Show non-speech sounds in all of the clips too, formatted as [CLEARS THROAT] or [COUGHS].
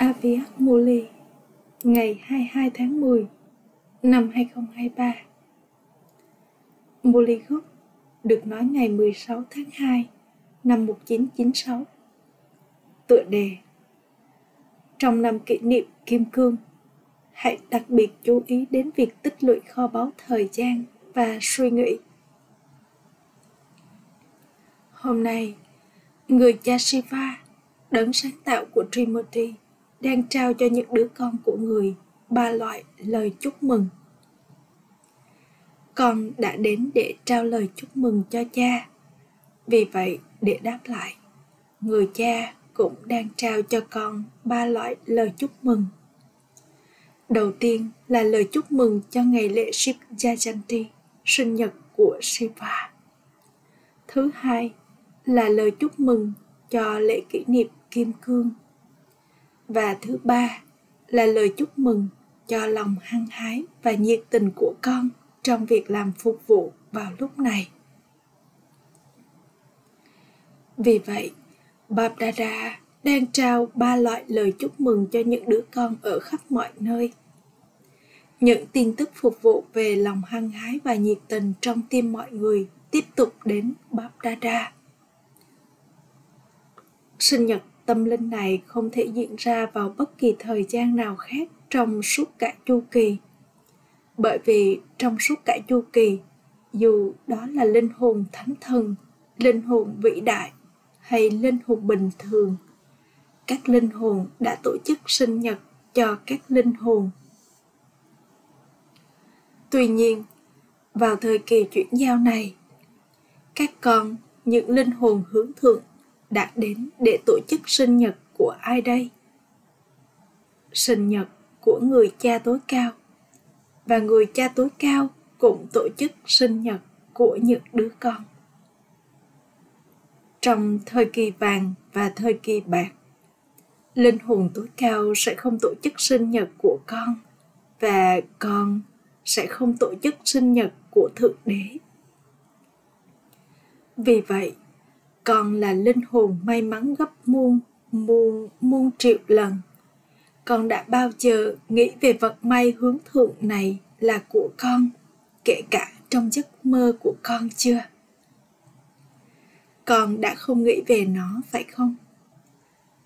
Aviat Muli ngày 22 tháng 10 năm 2023 Muli gốc được nói ngày 16 tháng 2 năm 1996 Tựa đề Trong năm kỷ niệm Kim Cương hãy đặc biệt chú ý đến việc tích lũy kho báu thời gian và suy nghĩ. Hôm nay, người cha Shiva, đấng sáng tạo của Trimurti, đang trao cho những đứa con của người ba loại lời chúc mừng. Con đã đến để trao lời chúc mừng cho cha. Vì vậy, để đáp lại, người cha cũng đang trao cho con ba loại lời chúc mừng. Đầu tiên là lời chúc mừng cho ngày lễ Shiv Jayanti, sinh nhật của Shiva. Thứ hai là lời chúc mừng cho lễ kỷ niệm Kim Cương và thứ ba là lời chúc mừng cho lòng hăng hái và nhiệt tình của con trong việc làm phục vụ vào lúc này vì vậy Bab Dada đang trao ba loại lời chúc mừng cho những đứa con ở khắp mọi nơi những tin tức phục vụ về lòng hăng hái và nhiệt tình trong tim mọi người tiếp tục đến Bab Dada. Sinh nhật tâm linh này không thể diễn ra vào bất kỳ thời gian nào khác trong suốt cả chu kỳ. Bởi vì trong suốt cả chu kỳ, dù đó là linh hồn thánh thần, linh hồn vĩ đại hay linh hồn bình thường, các linh hồn đã tổ chức sinh nhật cho các linh hồn. Tuy nhiên, vào thời kỳ chuyển giao này, các con, những linh hồn hướng thượng đã đến để tổ chức sinh nhật của ai đây? Sinh nhật của người cha tối cao. Và người cha tối cao cũng tổ chức sinh nhật của những đứa con. Trong thời kỳ vàng và thời kỳ bạc, linh hồn tối cao sẽ không tổ chức sinh nhật của con và con sẽ không tổ chức sinh nhật của thượng đế. Vì vậy con là linh hồn may mắn gấp muôn muôn muôn triệu lần. Con đã bao giờ nghĩ về vật may hướng thượng này là của con, kể cả trong giấc mơ của con chưa? Con đã không nghĩ về nó, phải không?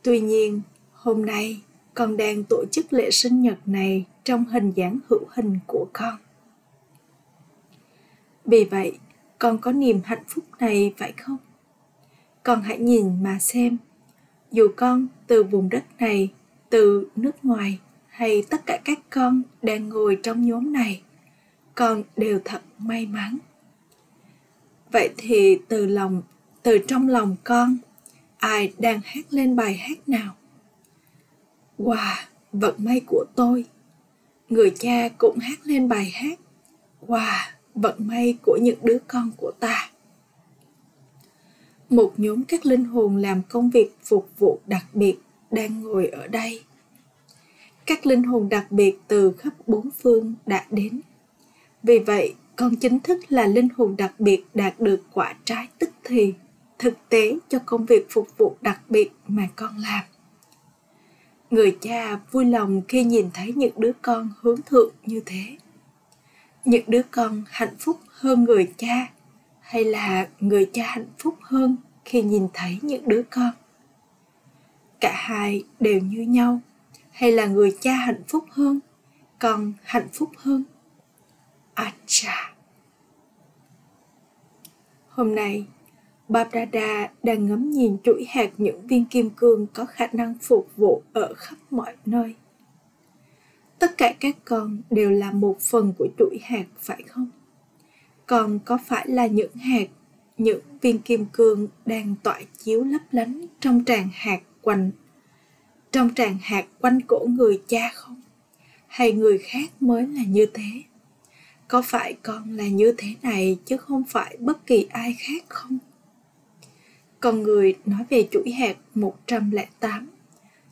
Tuy nhiên, hôm nay, con đang tổ chức lễ sinh nhật này trong hình dáng hữu hình của con. Vì vậy, con có niềm hạnh phúc này, phải không? Con hãy nhìn mà xem. Dù con từ vùng đất này, từ nước ngoài, hay tất cả các con đang ngồi trong nhóm này, con đều thật may mắn. Vậy thì từ lòng, từ trong lòng con, ai đang hát lên bài hát nào? Wow, vận may của tôi. Người cha cũng hát lên bài hát. Wow, vận may của những đứa con của ta một nhóm các linh hồn làm công việc phục vụ đặc biệt đang ngồi ở đây. Các linh hồn đặc biệt từ khắp bốn phương đã đến. Vì vậy, con chính thức là linh hồn đặc biệt đạt được quả trái tức thì, thực tế cho công việc phục vụ đặc biệt mà con làm. Người cha vui lòng khi nhìn thấy những đứa con hướng thượng như thế. Những đứa con hạnh phúc hơn người cha hay là người cha hạnh phúc hơn khi nhìn thấy những đứa con cả hai đều như nhau, hay là người cha hạnh phúc hơn, con hạnh phúc hơn acha hôm nay Babrada đang ngắm nhìn chuỗi hạt những viên kim cương có khả năng phục vụ ở khắp mọi nơi. Tất cả các con đều là một phần của chuỗi hạt, phải không? Còn có phải là những hạt, những viên kim cương đang tỏa chiếu lấp lánh trong tràng hạt quanh, trong tràng hạt quanh cổ người cha không? Hay người khác mới là như thế? Có phải con là như thế này chứ không phải bất kỳ ai khác không? Con người nói về chuỗi hạt 108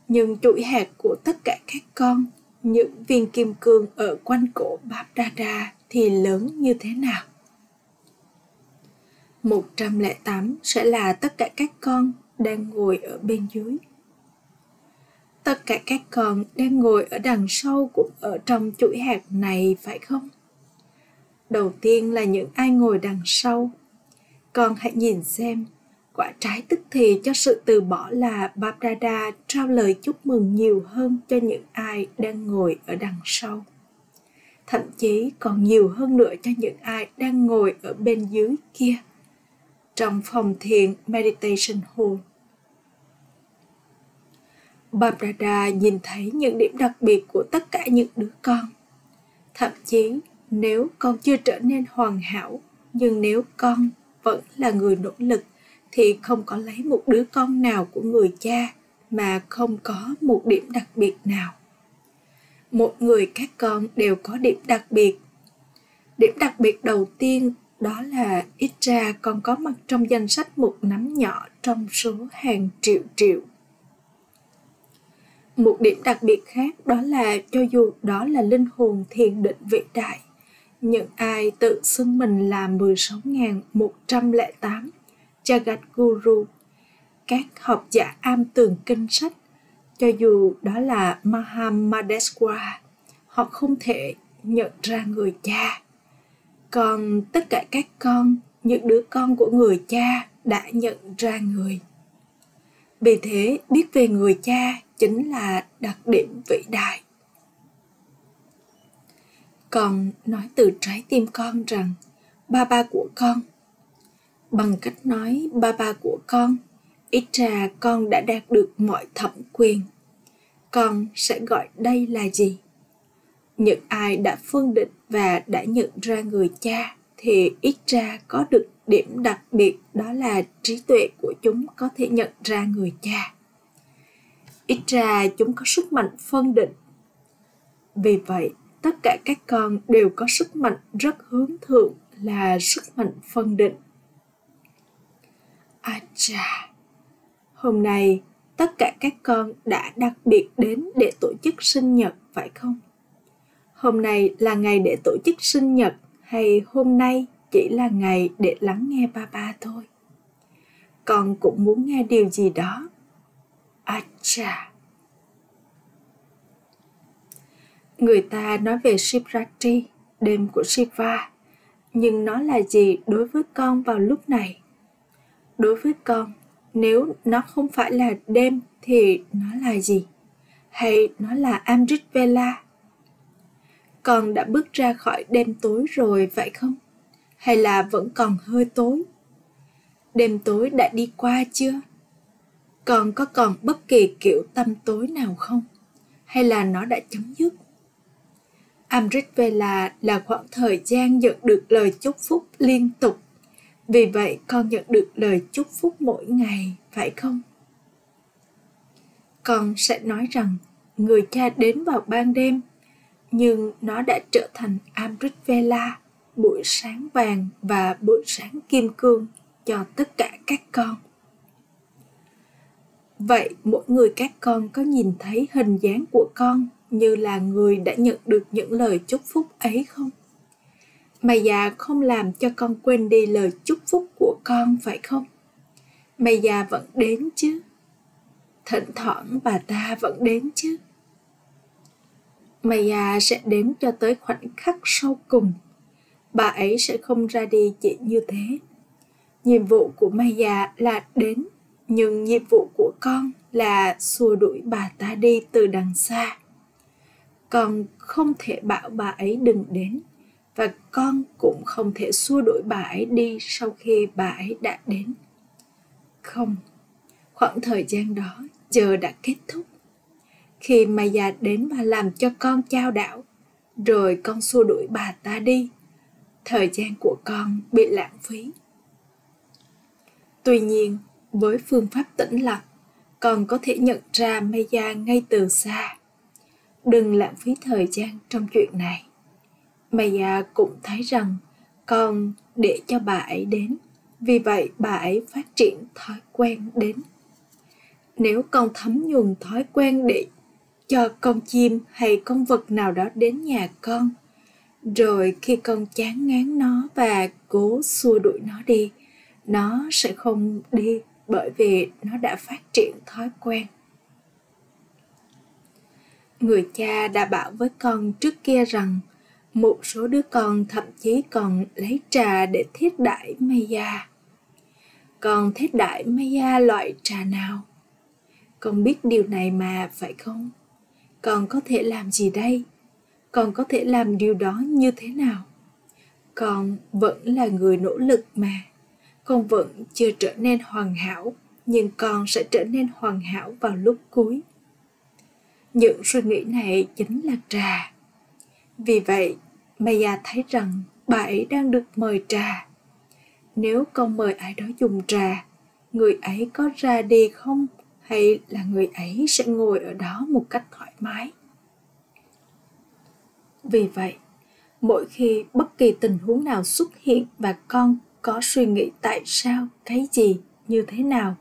nhưng chuỗi hạt của tất cả các con, những viên kim cương ở quanh cổ Báp Đa Đa thì lớn như thế nào? 108 sẽ là tất cả các con đang ngồi ở bên dưới. Tất cả các con đang ngồi ở đằng sau cũng ở trong chuỗi hạt này, phải không đầu tiên là những ai ngồi đằng sau con hãy nhìn xem quả trái tức thì cho sự từ bỏ là Babrada trao lời chúc mừng nhiều hơn cho những ai đang ngồi ở đằng sau. Thậm chí còn nhiều hơn nữa cho những ai đang ngồi ở bên dưới kia trong phòng thiền Meditation Hall. Babrada nhìn thấy những điểm đặc biệt của tất cả những đứa con. Thậm chí nếu con chưa trở nên hoàn hảo, nhưng nếu con vẫn là người nỗ lực thì không có lấy một đứa con nào của người cha mà không có một điểm đặc biệt nào một người các con đều có điểm đặc biệt điểm đặc biệt đầu tiên đó là ít ra còn có mặt trong danh sách một nắm nhỏ trong số hàng triệu triệu một điểm đặc biệt khác đó là cho dù đó là linh hồn thiền định vĩ đại những ai tự xưng mình là 16.108 Jagat Guru, các học giả am tường kinh sách, cho dù đó là Mahamadeswar, họ không thể nhận ra người cha. Còn tất cả các con, những đứa con của người cha đã nhận ra người. Vì thế, biết về người cha chính là đặc điểm vĩ đại. Còn nói từ trái tim con rằng, ba ba của con bằng cách nói ba ba của con ít ra con đã đạt được mọi thẩm quyền con sẽ gọi đây là gì những ai đã phân định và đã nhận ra người cha thì ít ra có được điểm đặc biệt đó là trí tuệ của chúng có thể nhận ra người cha. Ít ra chúng có sức mạnh phân định. Vì vậy tất cả các con đều có sức mạnh rất hướng thượng là sức mạnh phân định. À chà, hôm nay tất cả các con đã đặc biệt đến để tổ chức sinh nhật phải không? Hôm nay là ngày để tổ chức sinh nhật hay hôm nay chỉ là ngày để lắng nghe ba ba thôi? Con cũng muốn nghe điều gì đó. À chà. Người ta nói về Shivratri, đêm của Shiva, nhưng nó là gì đối với con vào lúc này? đối với con nếu nó không phải là đêm thì nó là gì hay nó là amrit vela con đã bước ra khỏi đêm tối rồi phải không? Hay là vẫn còn hơi tối? Đêm tối đã đi qua chưa? Con có còn bất kỳ kiểu tâm tối nào không? Hay là nó đã chấm dứt? Amrit vela là khoảng thời gian nhận được lời chúc phúc liên tục. Vì vậy con nhận được lời chúc phúc mỗi ngày, phải không? Con sẽ nói rằng người cha đến vào ban đêm, nhưng nó đã trở thành Amrit Vela, buổi sáng vàng và buổi sáng kim cương cho tất cả các con. Vậy mỗi người các con có nhìn thấy hình dáng của con như là người đã nhận được những lời chúc phúc ấy không? mày già không làm cho con quên đi lời chúc phúc của con phải không mày già vẫn đến chứ thỉnh thoảng bà ta vẫn đến chứ Maya à, sẽ đến cho tới khoảnh khắc sau cùng. Bà ấy sẽ không ra đi chỉ như thế. Nhiệm vụ của Maya à, là đến, nhưng nhiệm vụ của con là xua đuổi bà ta đi từ đằng xa. Con không thể bảo bà ấy đừng đến, và con cũng không thể xua đuổi bà ấy đi sau khi bà ấy đã đến. Không, khoảng thời gian đó giờ đã kết thúc khi mà già đến và làm cho con trao đảo rồi con xua đuổi bà ta đi. Thời gian của con bị lãng phí. Tuy nhiên với phương pháp tĩnh lặng con có thể nhận ra Maya ngay từ xa. Đừng lãng phí thời gian trong chuyện này. Maya cũng thấy rằng con để cho bà ấy đến, vì vậy bà ấy phát triển thói quen đến. Nếu con thấm nhuần thói quen để cho con chim hay con vật nào đó đến nhà con, rồi khi con chán ngán nó và cố xua đuổi nó đi, nó sẽ không đi bởi vì nó đã phát triển thói quen. người cha đã bảo với con trước kia rằng một số đứa con thậm chí còn lấy trà để thiết đãi Maya. Con thiết đãi Maya loại trà nào? Con biết điều này mà, phải không? Con có thể làm gì đây? Con có thể làm điều đó như thế nào? Con vẫn là người nỗ lực mà. Con vẫn chưa trở nên hoàn hảo, nhưng con sẽ trở nên hoàn hảo vào lúc cuối. Những suy nghĩ này chính là trà. Vì vậy, Maya thấy rằng bà ấy đang được mời trà. Nếu con mời ai đó dùng trà, người ấy có ra đi không hay là người ấy sẽ ngồi ở đó một cách thoải mái? Vì vậy, mỗi khi bất kỳ tình huống nào xuất hiện và con có suy nghĩ tại sao, cái gì, như thế nào,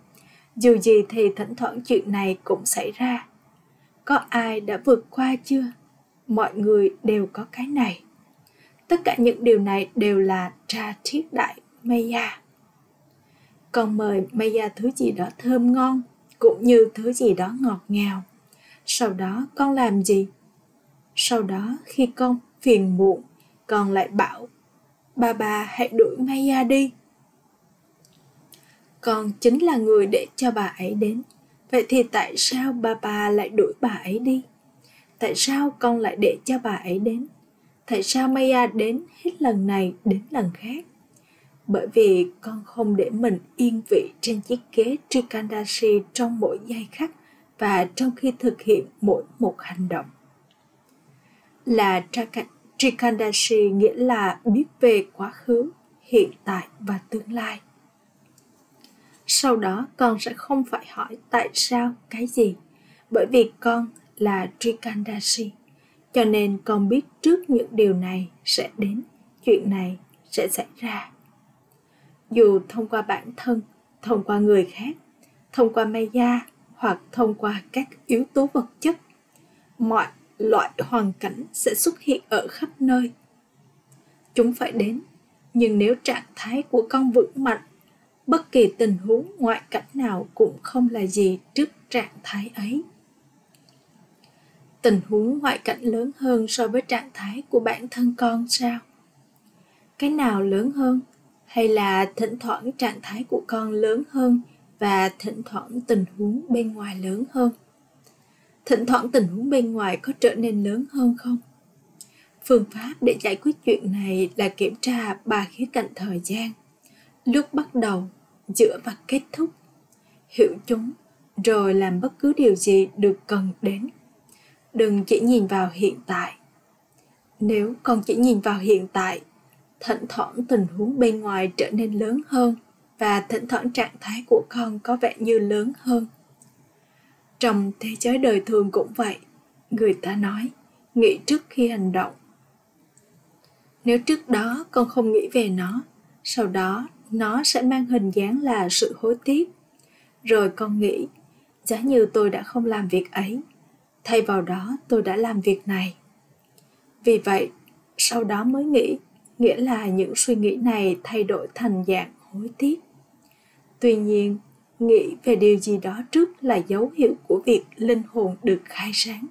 dù gì thì thỉnh thoảng chuyện này cũng xảy ra. Có ai đã vượt qua chưa? Mọi người đều có cái này tất cả những điều này đều là tra thiết đại Maya. Con mời Maya thứ gì đó thơm ngon, cũng như thứ gì đó ngọt ngào. Sau đó con làm gì? Sau đó khi con phiền muộn, con lại bảo, ba bà hãy đuổi Maya đi. Con chính là người để cho bà ấy đến. Vậy thì tại sao ba bà lại đuổi bà ấy đi? Tại sao con lại để cho bà ấy đến? tại sao Maya đến hết lần này đến lần khác? Bởi vì con không để mình yên vị trên chiếc ghế Trikandashi trong mỗi giây khắc và trong khi thực hiện mỗi một hành động. Là Trikandashi nghĩa là biết về quá khứ, hiện tại và tương lai. Sau đó con sẽ không phải hỏi tại sao cái gì, bởi vì con là Trikandashi cho nên con biết trước những điều này sẽ đến chuyện này sẽ xảy ra dù thông qua bản thân, thông qua người khác, thông qua maya hoặc thông qua các yếu tố vật chất, mọi loại hoàn cảnh sẽ xuất hiện ở khắp nơi. Chúng phải đến, nhưng nếu trạng thái của con vững mạnh, bất kỳ tình huống ngoại cảnh nào cũng không là gì trước trạng thái ấy. Tình huống ngoại cảnh lớn hơn so với trạng thái của bản thân con sao? Cái nào lớn hơn? Hay là thỉnh thoảng trạng thái của con lớn hơn và thỉnh thoảng tình huống bên ngoài lớn hơn? Thỉnh thoảng tình huống bên ngoài có trở nên lớn hơn không? Phương pháp để giải quyết chuyện này là kiểm tra ba khía cạnh thời gian. Lúc bắt đầu, giữa và kết thúc. Hiểu chúng, rồi làm bất cứ điều gì được cần đến. Đừng chỉ nhìn vào hiện tại. Nếu con chỉ nhìn vào hiện tại thỉnh thoảng tình huống bên ngoài trở nên lớn hơn và thỉnh thoảng trạng thái của con có vẻ như lớn hơn. Trong thế giới đời thường cũng vậy, người ta nói, nghĩ trước khi hành động. Nếu trước đó con không nghĩ về nó, sau đó nó sẽ mang hình dáng là sự hối tiếc. Rồi con nghĩ, giá như tôi đã không làm việc ấy, thay vào đó tôi đã làm việc này. Vì vậy, sau đó mới nghĩ nghĩa là những suy nghĩ này thay đổi thành dạng hối tiếc. Tuy nhiên, nghĩ về điều gì đó trước là dấu hiệu của việc linh hồn được khai sáng.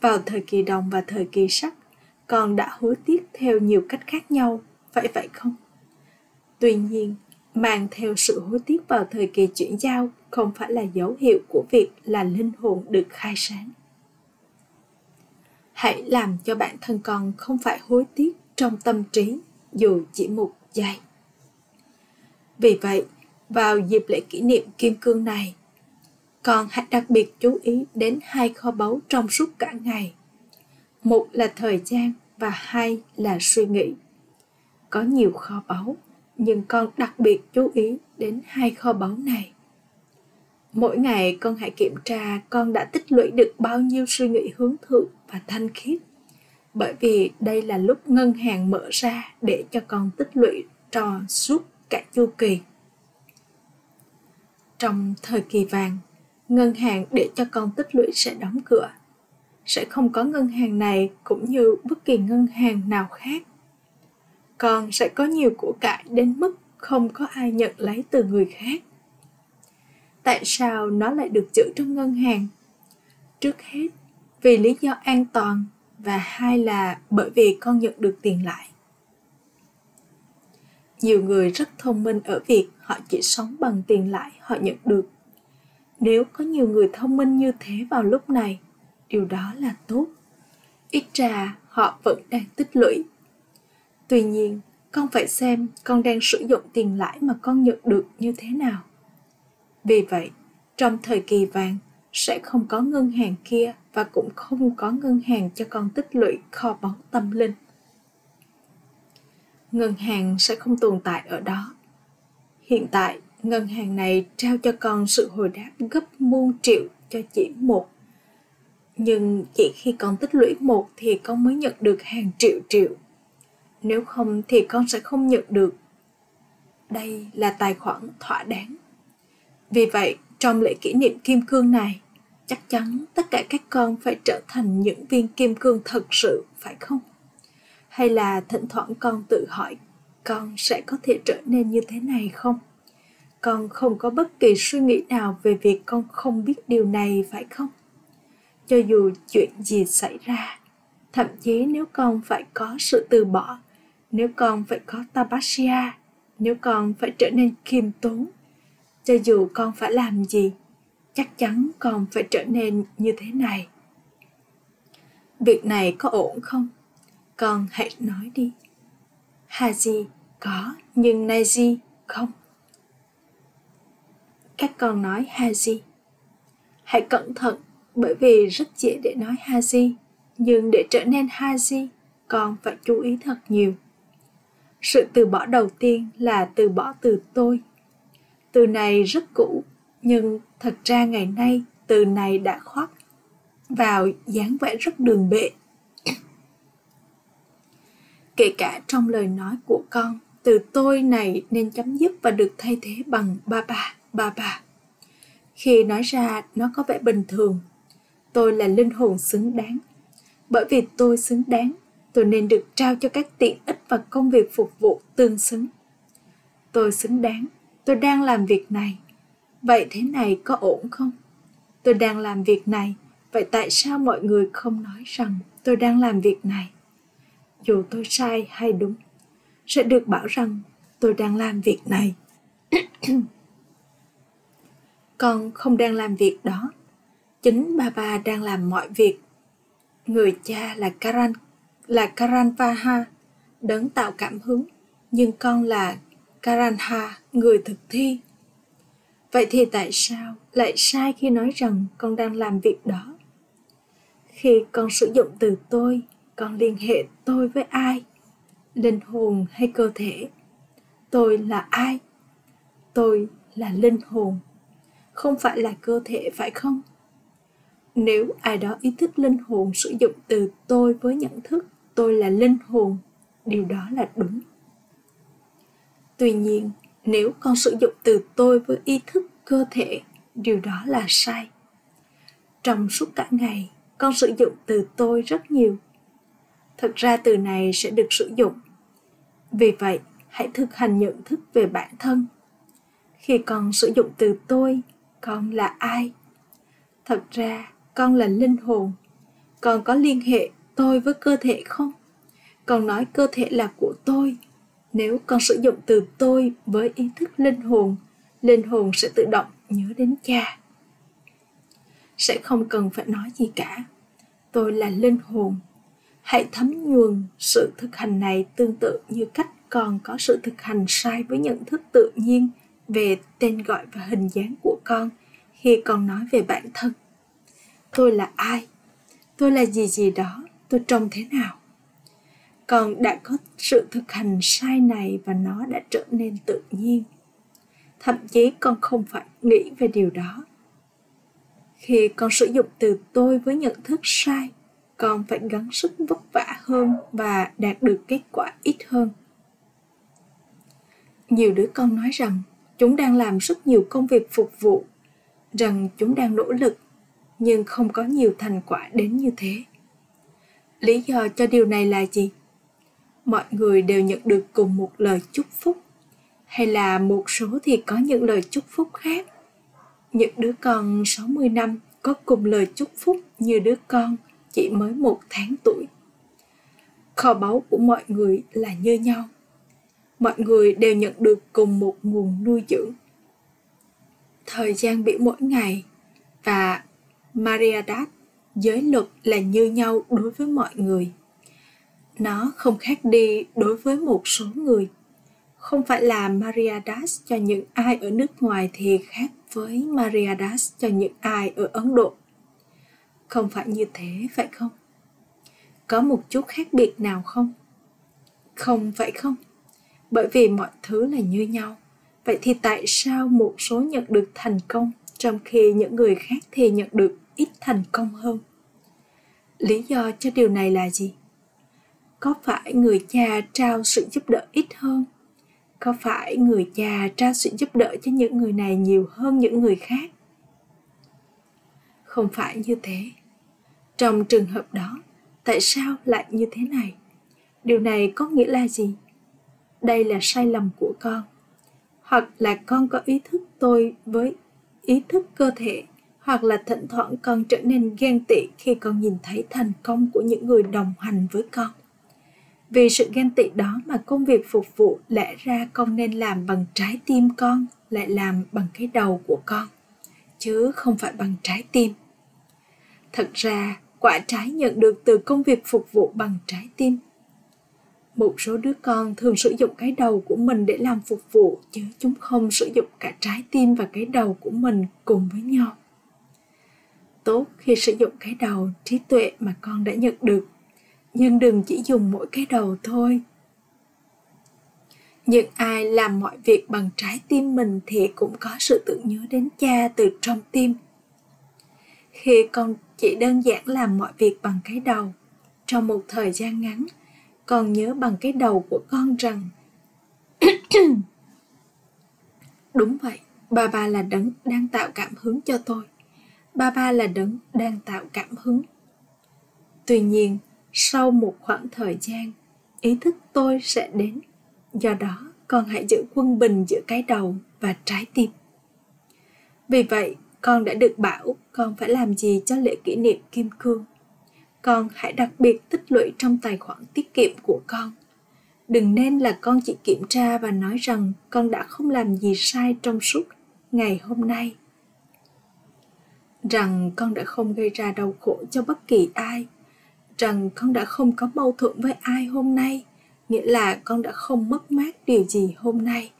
Vào thời kỳ đồng và thời kỳ sắc, con đã hối tiếc theo nhiều cách khác nhau, phải vậy không? Tuy nhiên, mang theo sự hối tiếc vào thời kỳ chuyển giao không phải là dấu hiệu của việc là linh hồn được khai sáng hãy làm cho bản thân con không phải hối tiếc trong tâm trí, dù chỉ một giây. Vì vậy, vào dịp lễ kỷ niệm kim cương này, con hãy đặc biệt chú ý đến hai kho báu trong suốt cả ngày. Một là thời gian và hai là suy nghĩ. Có nhiều kho báu, nhưng con đặc biệt chú ý đến hai kho báu này. Mỗi ngày con hãy kiểm tra con đã tích lũy được bao nhiêu suy nghĩ hướng thượng và thanh khiết. Bởi vì đây là lúc ngân hàng mở ra để cho con tích lũy cho suốt cả chu kỳ. Trong thời kỳ vàng, ngân hàng để cho con tích lũy sẽ đóng cửa. Sẽ không có ngân hàng này cũng như bất kỳ ngân hàng nào khác. Con sẽ có nhiều của cải đến mức không có ai nhận lấy từ người khác. Tại sao nó lại được giữ trong ngân hàng? Trước hết vì lý do an toàn và hai là bởi vì con nhận được tiền lại. Nhiều người rất thông minh ở việc họ chỉ sống bằng tiền lãi họ nhận được. Nếu có nhiều người thông minh như thế vào lúc này, điều đó là tốt. Ít ra họ vẫn đang tích lũy. Tuy nhiên, con phải xem con đang sử dụng tiền lãi mà con nhận được như thế nào. Vì vậy, trong thời kỳ vàng sẽ không có ngân hàng kia và cũng không có ngân hàng cho con tích lũy kho báu tâm linh. Ngân hàng sẽ không tồn tại ở đó. Hiện tại, ngân hàng này trao cho con sự hồi đáp gấp muôn triệu cho chỉ một. Nhưng chỉ khi con tích lũy một thì con mới nhận được hàng triệu triệu. Nếu không thì con sẽ không nhận được. Đây là tài khoản thỏa đáng. Vì vậy, trong lễ kỷ niệm kim cương này chắc chắn tất cả các con phải trở thành những viên kim cương thật sự, phải không? Hay là thỉnh thoảng con tự hỏi, con sẽ có thể trở nên như thế này không? Con không có bất kỳ suy nghĩ nào về việc con không biết điều này, phải không? Cho dù chuyện gì xảy ra, thậm chí nếu con phải có sự từ bỏ, nếu con phải có tapasya, nếu con phải trở nên khiêm tốn, cho dù con phải làm gì chắc chắn con phải trở nên như thế này. Việc này có ổn không? Con hãy nói đi. Haji có, nhưng naji không. Các con nói haji hãy cẩn thận, bởi vì rất dễ để nói haji nhưng để trở nên haji con phải chú ý thật nhiều. Sự từ bỏ đầu tiên là từ bỏ từ tôi. Từ này rất cũ nhưng thật ra ngày nay, từ này đã khoác vào dáng vẻ rất đường bệ. [CLEARS THROAT] Kể cả trong lời nói của con, từ tôi này nên chấm dứt và được thay thế bằng ba ba ba ba. Khi nói ra, nó có vẻ bình thường. Tôi là linh hồn xứng đáng. Bởi vì tôi xứng đáng, tôi nên được trao cho các tiện ích và công việc phục vụ tương xứng. Tôi xứng đáng, tôi đang làm việc này vậy thế này có ổn không? Tôi đang làm việc này. Vậy tại sao mọi người không nói rằng tôi đang làm việc này? Dù tôi sai hay đúng, sẽ được bảo rằng tôi đang làm việc này. [COUGHS] Con không đang làm việc đó. Chính ba ba đang làm mọi việc. Người cha là karan, là karanvaha, đấng tạo cảm hứng. Nhưng con là karanha, người thực thi vậy thì tại sao lại sai khi nói rằng con đang làm việc đó? Khi con sử dụng từ tôi, con liên hệ tôi với ai? Linh hồn hay cơ thể? Tôi là ai? Tôi là linh hồn. Không phải là cơ thể phải không? Nếu ai đó ý thức linh hồn sử dụng từ tôi với nhận thức tôi là linh hồn, điều đó là đúng. Tuy nhiên nếu con sử dụng từ tôi với ý thức cơ thể, điều đó là sai. Trong suốt cả ngày, con sử dụng từ tôi rất nhiều. Thực ra từ này sẽ được sử dụng. Vì vậy, hãy thực hành nhận thức về bản thân. Khi con sử dụng từ tôi, con là ai? Thật ra, con là linh hồn. Con có liên hệ tôi với cơ thể không? Con nói cơ thể là của tôi nếu con sử dụng từ tôi với ý thức linh hồn linh hồn sẽ tự động nhớ đến cha. Sẽ không cần phải nói gì cả. Tôi là linh hồn. Hãy thấm nhuần sự thực hành này tương tự như cách con có sự thực hành sai với nhận thức tự nhiên về tên gọi và hình dáng của con khi con nói về bản thân. Tôi là ai? Tôi là gì gì đó? Tôi trông thế nào? Con đã có sự thực hành sai này và nó đã trở nên tự nhiên. Thậm chí con không phải nghĩ về điều đó. Khi con sử dụng từ tôi với nhận thức sai, con phải gắng sức vất vả hơn và đạt được kết quả ít hơn. Nhiều đứa con nói rằng chúng đang làm rất nhiều công việc phục vụ, rằng chúng đang nỗ lực, nhưng không có nhiều thành quả đến như thế. Lý do cho điều này là gì? Mọi người đều nhận được cùng một lời chúc phúc hay là một số thì có những lời chúc phúc khác những đứa con 60 năm có cùng lời chúc phúc như đứa con chỉ mới một tháng tuổi. Kho báu của mọi người là như nhau. Mọi người đều nhận được cùng một nguồn nuôi dưỡng. Thời gian biểu mỗi ngày và Mariadat giới luật là như nhau đối với mọi người. Nó không khác đi đối với một số người. Không phải là Mariadas cho những ai ở nước ngoài thì khác với Mariadas cho những ai ở Ấn Độ. Không phải như thế, phải không? Có một chút khác biệt nào không? Không phải không? Bởi vì mọi thứ là như nhau. Vậy thì tại sao một số nhận được thành công trong khi những người khác thì nhận được ít thành công hơn? Lý do cho điều này là gì? Có phải người cha trao sự giúp đỡ ít hơn? Có phải người cha trao sự giúp đỡ cho những người này nhiều hơn những người khác? Không phải như thế. Trong trường hợp đó, tại sao lại như thế này? Điều này có nghĩa là gì? Đây là sai lầm của con. Hoặc là con có ý thức tôi với ý thức cơ thể, hoặc là thỉnh thoảng con trở nên ghen tị khi con nhìn thấy thành công của những người đồng hành với con vì sự ghen tị đó mà công việc phục vụ lẽ ra con nên làm bằng trái tim con, lại làm bằng cái đầu của con, chứ không phải bằng trái tim. Thật ra, quả trái nhận được từ công việc phục vụ bằng trái tim. Một số đứa con thường sử dụng cái đầu của mình để làm phục vụ, chứ chúng không sử dụng cả trái tim và cái đầu của mình cùng với nhau. Tốt khi sử dụng cái đầu trí tuệ mà con đã nhận được nhưng đừng chỉ dùng mỗi cái đầu thôi. Những ai làm mọi việc bằng trái tim mình thì cũng có sự tưởng nhớ đến cha từ trong tim. Khi con chỉ đơn giản làm mọi việc bằng cái đầu, trong một thời gian ngắn con nhớ bằng cái đầu của con rằng, [COUGHS] đúng vậy, ba ba là đấng đang tạo cảm hứng cho tôi. Ba ba là đấng đang tạo cảm hứng. Tuy nhiên sau một khoảng thời gian, ý thức tôi sẽ đến. Do đó, con hãy giữ quân bình giữa cái đầu và trái tim. Vì vậy, con đã được bảo con phải làm gì cho lễ kỷ niệm kim cương. Con hãy đặc biệt tích lũy trong tài khoản tiết kiệm của con. Đừng nên là con chỉ kiểm tra và nói rằng con đã không làm gì sai trong suốt ngày hôm nay. Rằng con đã không gây ra đau khổ cho bất kỳ ai rằng con đã không có mâu thuẫn với ai hôm nay, nghĩa là con đã không mất mát điều gì hôm nay.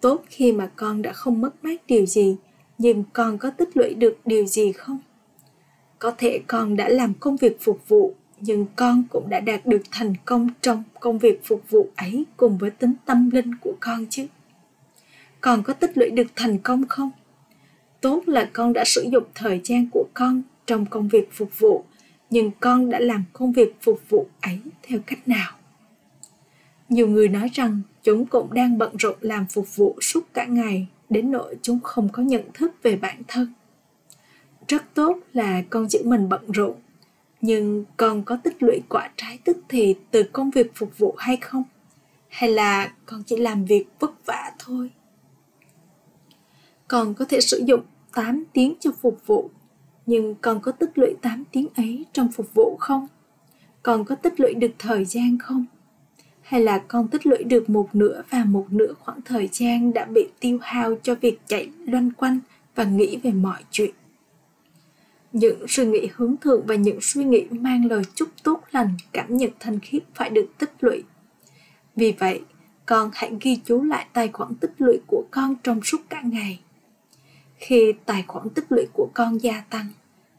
Tốt khi mà con đã không mất mát điều gì, nhưng con có tích lũy được điều gì không? Có thể con đã làm công việc phục vụ, nhưng con cũng đã đạt được thành công trong công việc phục vụ ấy cùng với tính tâm linh của con chứ. Con có tích lũy được thành công không? Tốt là con đã sử dụng thời gian của con trong công việc phục vụ nhưng con đã làm công việc phục vụ ấy theo cách nào? Nhiều người nói rằng chúng cũng đang bận rộn làm phục vụ suốt cả ngày, đến nỗi chúng không có nhận thức về bản thân. Rất tốt là con giữ mình bận rộn, nhưng con có tích lũy quả trái tức thì từ công việc phục vụ hay không? Hay là con chỉ làm việc vất vả thôi? Con có thể sử dụng 8 tiếng cho phục vụ nhưng con có tích lũy 8 tiếng ấy trong phục vụ không? Con có tích lũy được thời gian không? Hay là con tích lũy được một nửa và một nửa khoảng thời gian đã bị tiêu hao cho việc chạy loanh quanh và nghĩ về mọi chuyện? Những suy nghĩ hướng thượng và những suy nghĩ mang lời chúc tốt lành cảm nhận thanh khiết phải được tích lũy. Vì vậy, con hãy ghi chú lại tài khoản tích lũy của con trong suốt cả ngày khi tài khoản tích lũy của con gia tăng,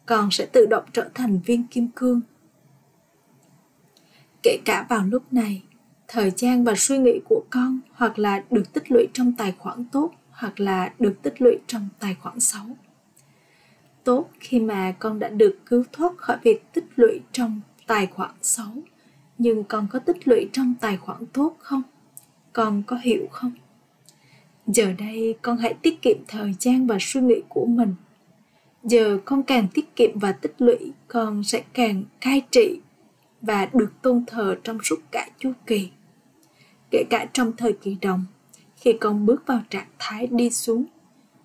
con sẽ tự động trở thành viên kim cương. Kể cả vào lúc này, thời gian và suy nghĩ của con hoặc là được tích lũy trong tài khoản tốt hoặc là được tích lũy trong tài khoản xấu. Tốt khi mà con đã được cứu thoát khỏi việc tích lũy trong tài khoản xấu, nhưng con có tích lũy trong tài khoản tốt không? Con có hiểu không? Giờ đây con hãy tiết kiệm thời gian và suy nghĩ của mình. Giờ con càng tiết kiệm và tích lũy, con sẽ càng cai trị và được tôn thờ trong suốt cả chu kỳ. Kể cả trong thời kỳ đồng, khi con bước vào trạng thái đi xuống,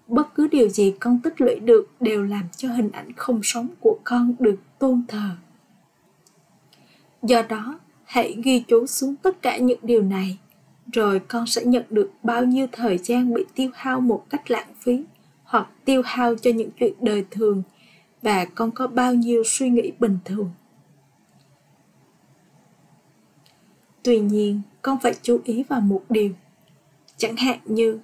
bất cứ điều gì con tích lũy được đều làm cho hình ảnh không sống của con được tôn thờ. Do đó, hãy ghi chú xuống tất cả những điều này rồi con sẽ nhận được bao nhiêu thời gian bị tiêu hao một cách lãng phí hoặc tiêu hao cho những chuyện đời thường? Và con có bao nhiêu suy nghĩ bình thường? Tuy nhiên, con phải chú ý vào một điều. Chẳng hạn như,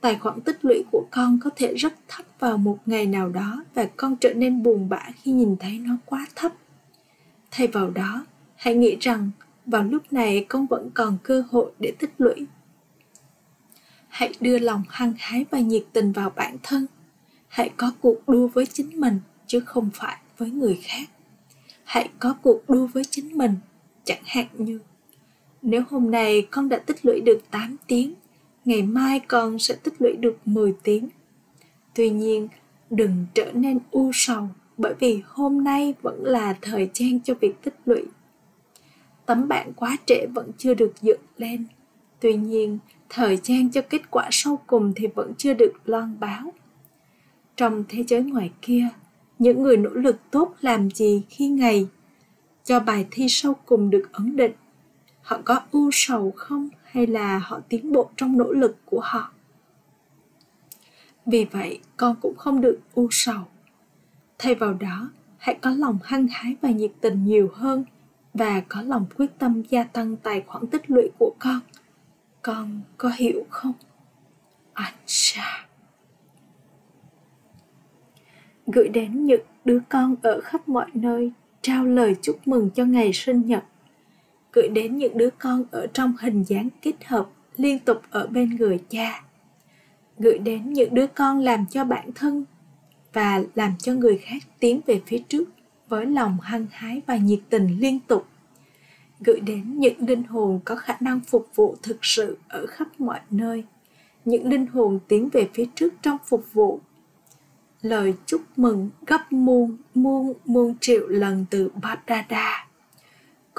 tài khoản tích lũy của con có thể rất thấp vào một ngày nào đó và con trở nên buồn bã khi nhìn thấy nó quá thấp. Thay vào đó, hãy nghĩ rằng vào lúc này con vẫn còn cơ hội để tích lũy. Hãy đưa lòng hăng hái và nhiệt tình vào bản thân. Hãy có cuộc đua với chính mình, chứ không phải với người khác. Hãy có cuộc đua với chính mình, chẳng hạn như, nếu hôm nay con đã tích lũy được 8 tiếng, ngày mai con sẽ tích lũy được 10 tiếng. Tuy nhiên, đừng trở nên u sầu, bởi vì hôm nay vẫn là thời gian cho việc tích lũy tấm bản quá trễ vẫn chưa được dựng lên. Tuy nhiên, thời gian cho kết quả sau cùng thì vẫn chưa được loan báo. Trong thế giới ngoài kia, những người nỗ lực tốt làm gì khi ngày cho bài thi sau cùng được ấn định? Họ có ưu sầu không hay là họ tiến bộ trong nỗ lực của họ? Vì vậy, con cũng không được u sầu. Thay vào đó, hãy có lòng hăng hái và nhiệt tình nhiều hơn và có lòng quyết tâm gia tăng tài khoản tích lũy của con. Con có hiểu không? Acha. gửi đến những đứa con ở khắp mọi nơi, trao lời chúc mừng cho ngày sinh nhật. Gửi đến những đứa con ở trong hình dáng kết hợp liên tục ở bên người cha. Gửi đến những đứa con làm cho bản thân và làm cho người khác tiến về phía trước với lòng hăng hái và nhiệt tình liên tục. Gửi đến những linh hồn có khả năng phục vụ thực sự ở khắp mọi nơi. Những linh hồn tiến về phía trước trong phục vụ. Lời chúc mừng gấp muôn muôn muôn triệu lần từ Bapdada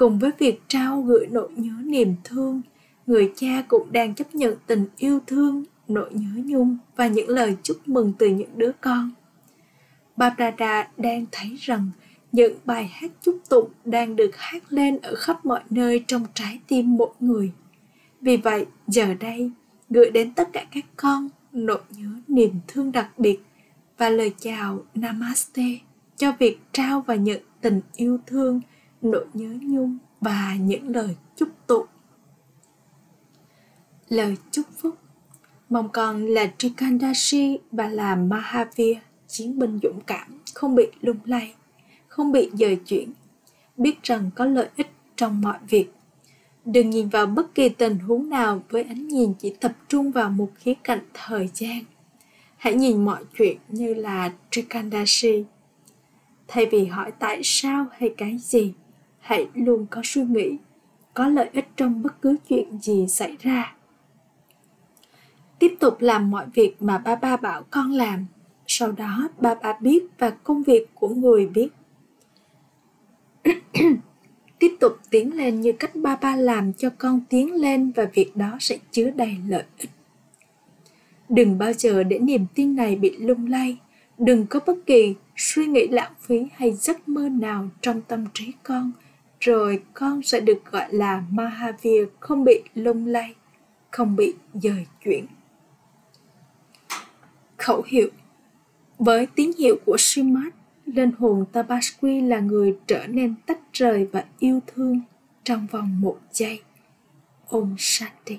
cùng với việc trao gửi nỗi nhớ niềm thương, người cha cũng đang chấp nhận tình yêu thương, nỗi nhớ nhung và những lời chúc mừng từ những đứa con. Barbara đang thấy rằng những bài hát chúc tụng đang được hát lên ở khắp mọi nơi trong trái tim mỗi người. Vì vậy, giờ đây, gửi đến tất cả các con nỗi nhớ niềm thương đặc biệt và lời chào Namaste cho việc trao và nhận tình yêu thương, nỗi nhớ nhung và những lời chúc tụng. Lời chúc phúc Mong con là Trikandashi và là Mahavir, chiến binh dũng cảm, không bị lung lay, không bị dời chuyển, biết rằng có lợi ích trong mọi việc. Đừng nhìn vào bất kỳ tình huống nào với ánh nhìn chỉ tập trung vào một khía cạnh thời gian. Hãy nhìn mọi chuyện như là Trikandashi. Thay vì hỏi tại sao hay cái gì, hãy luôn có suy nghĩ, có lợi ích trong bất cứ chuyện gì xảy ra tiếp tục làm mọi việc mà ba ba bảo con làm sau đó ba ba biết và công việc của người biết tiếp tục tiến lên như cách ba ba làm cho con tiến lên và việc đó sẽ chứa đầy lợi ích. Đừng bao giờ để niềm tin này bị lung lay. Đừng có bất kỳ suy nghĩ lãng phí hay giấc mơ nào trong tâm trí con. Rồi con sẽ được gọi là mahavir không bị lung lay không bị dời chuyển. Khẩu hiệu. Với tín hiệu của Srimad, linh hồn Tabasqui là người trở nên tách rời và yêu thương trong vòng một giây. Om Shanti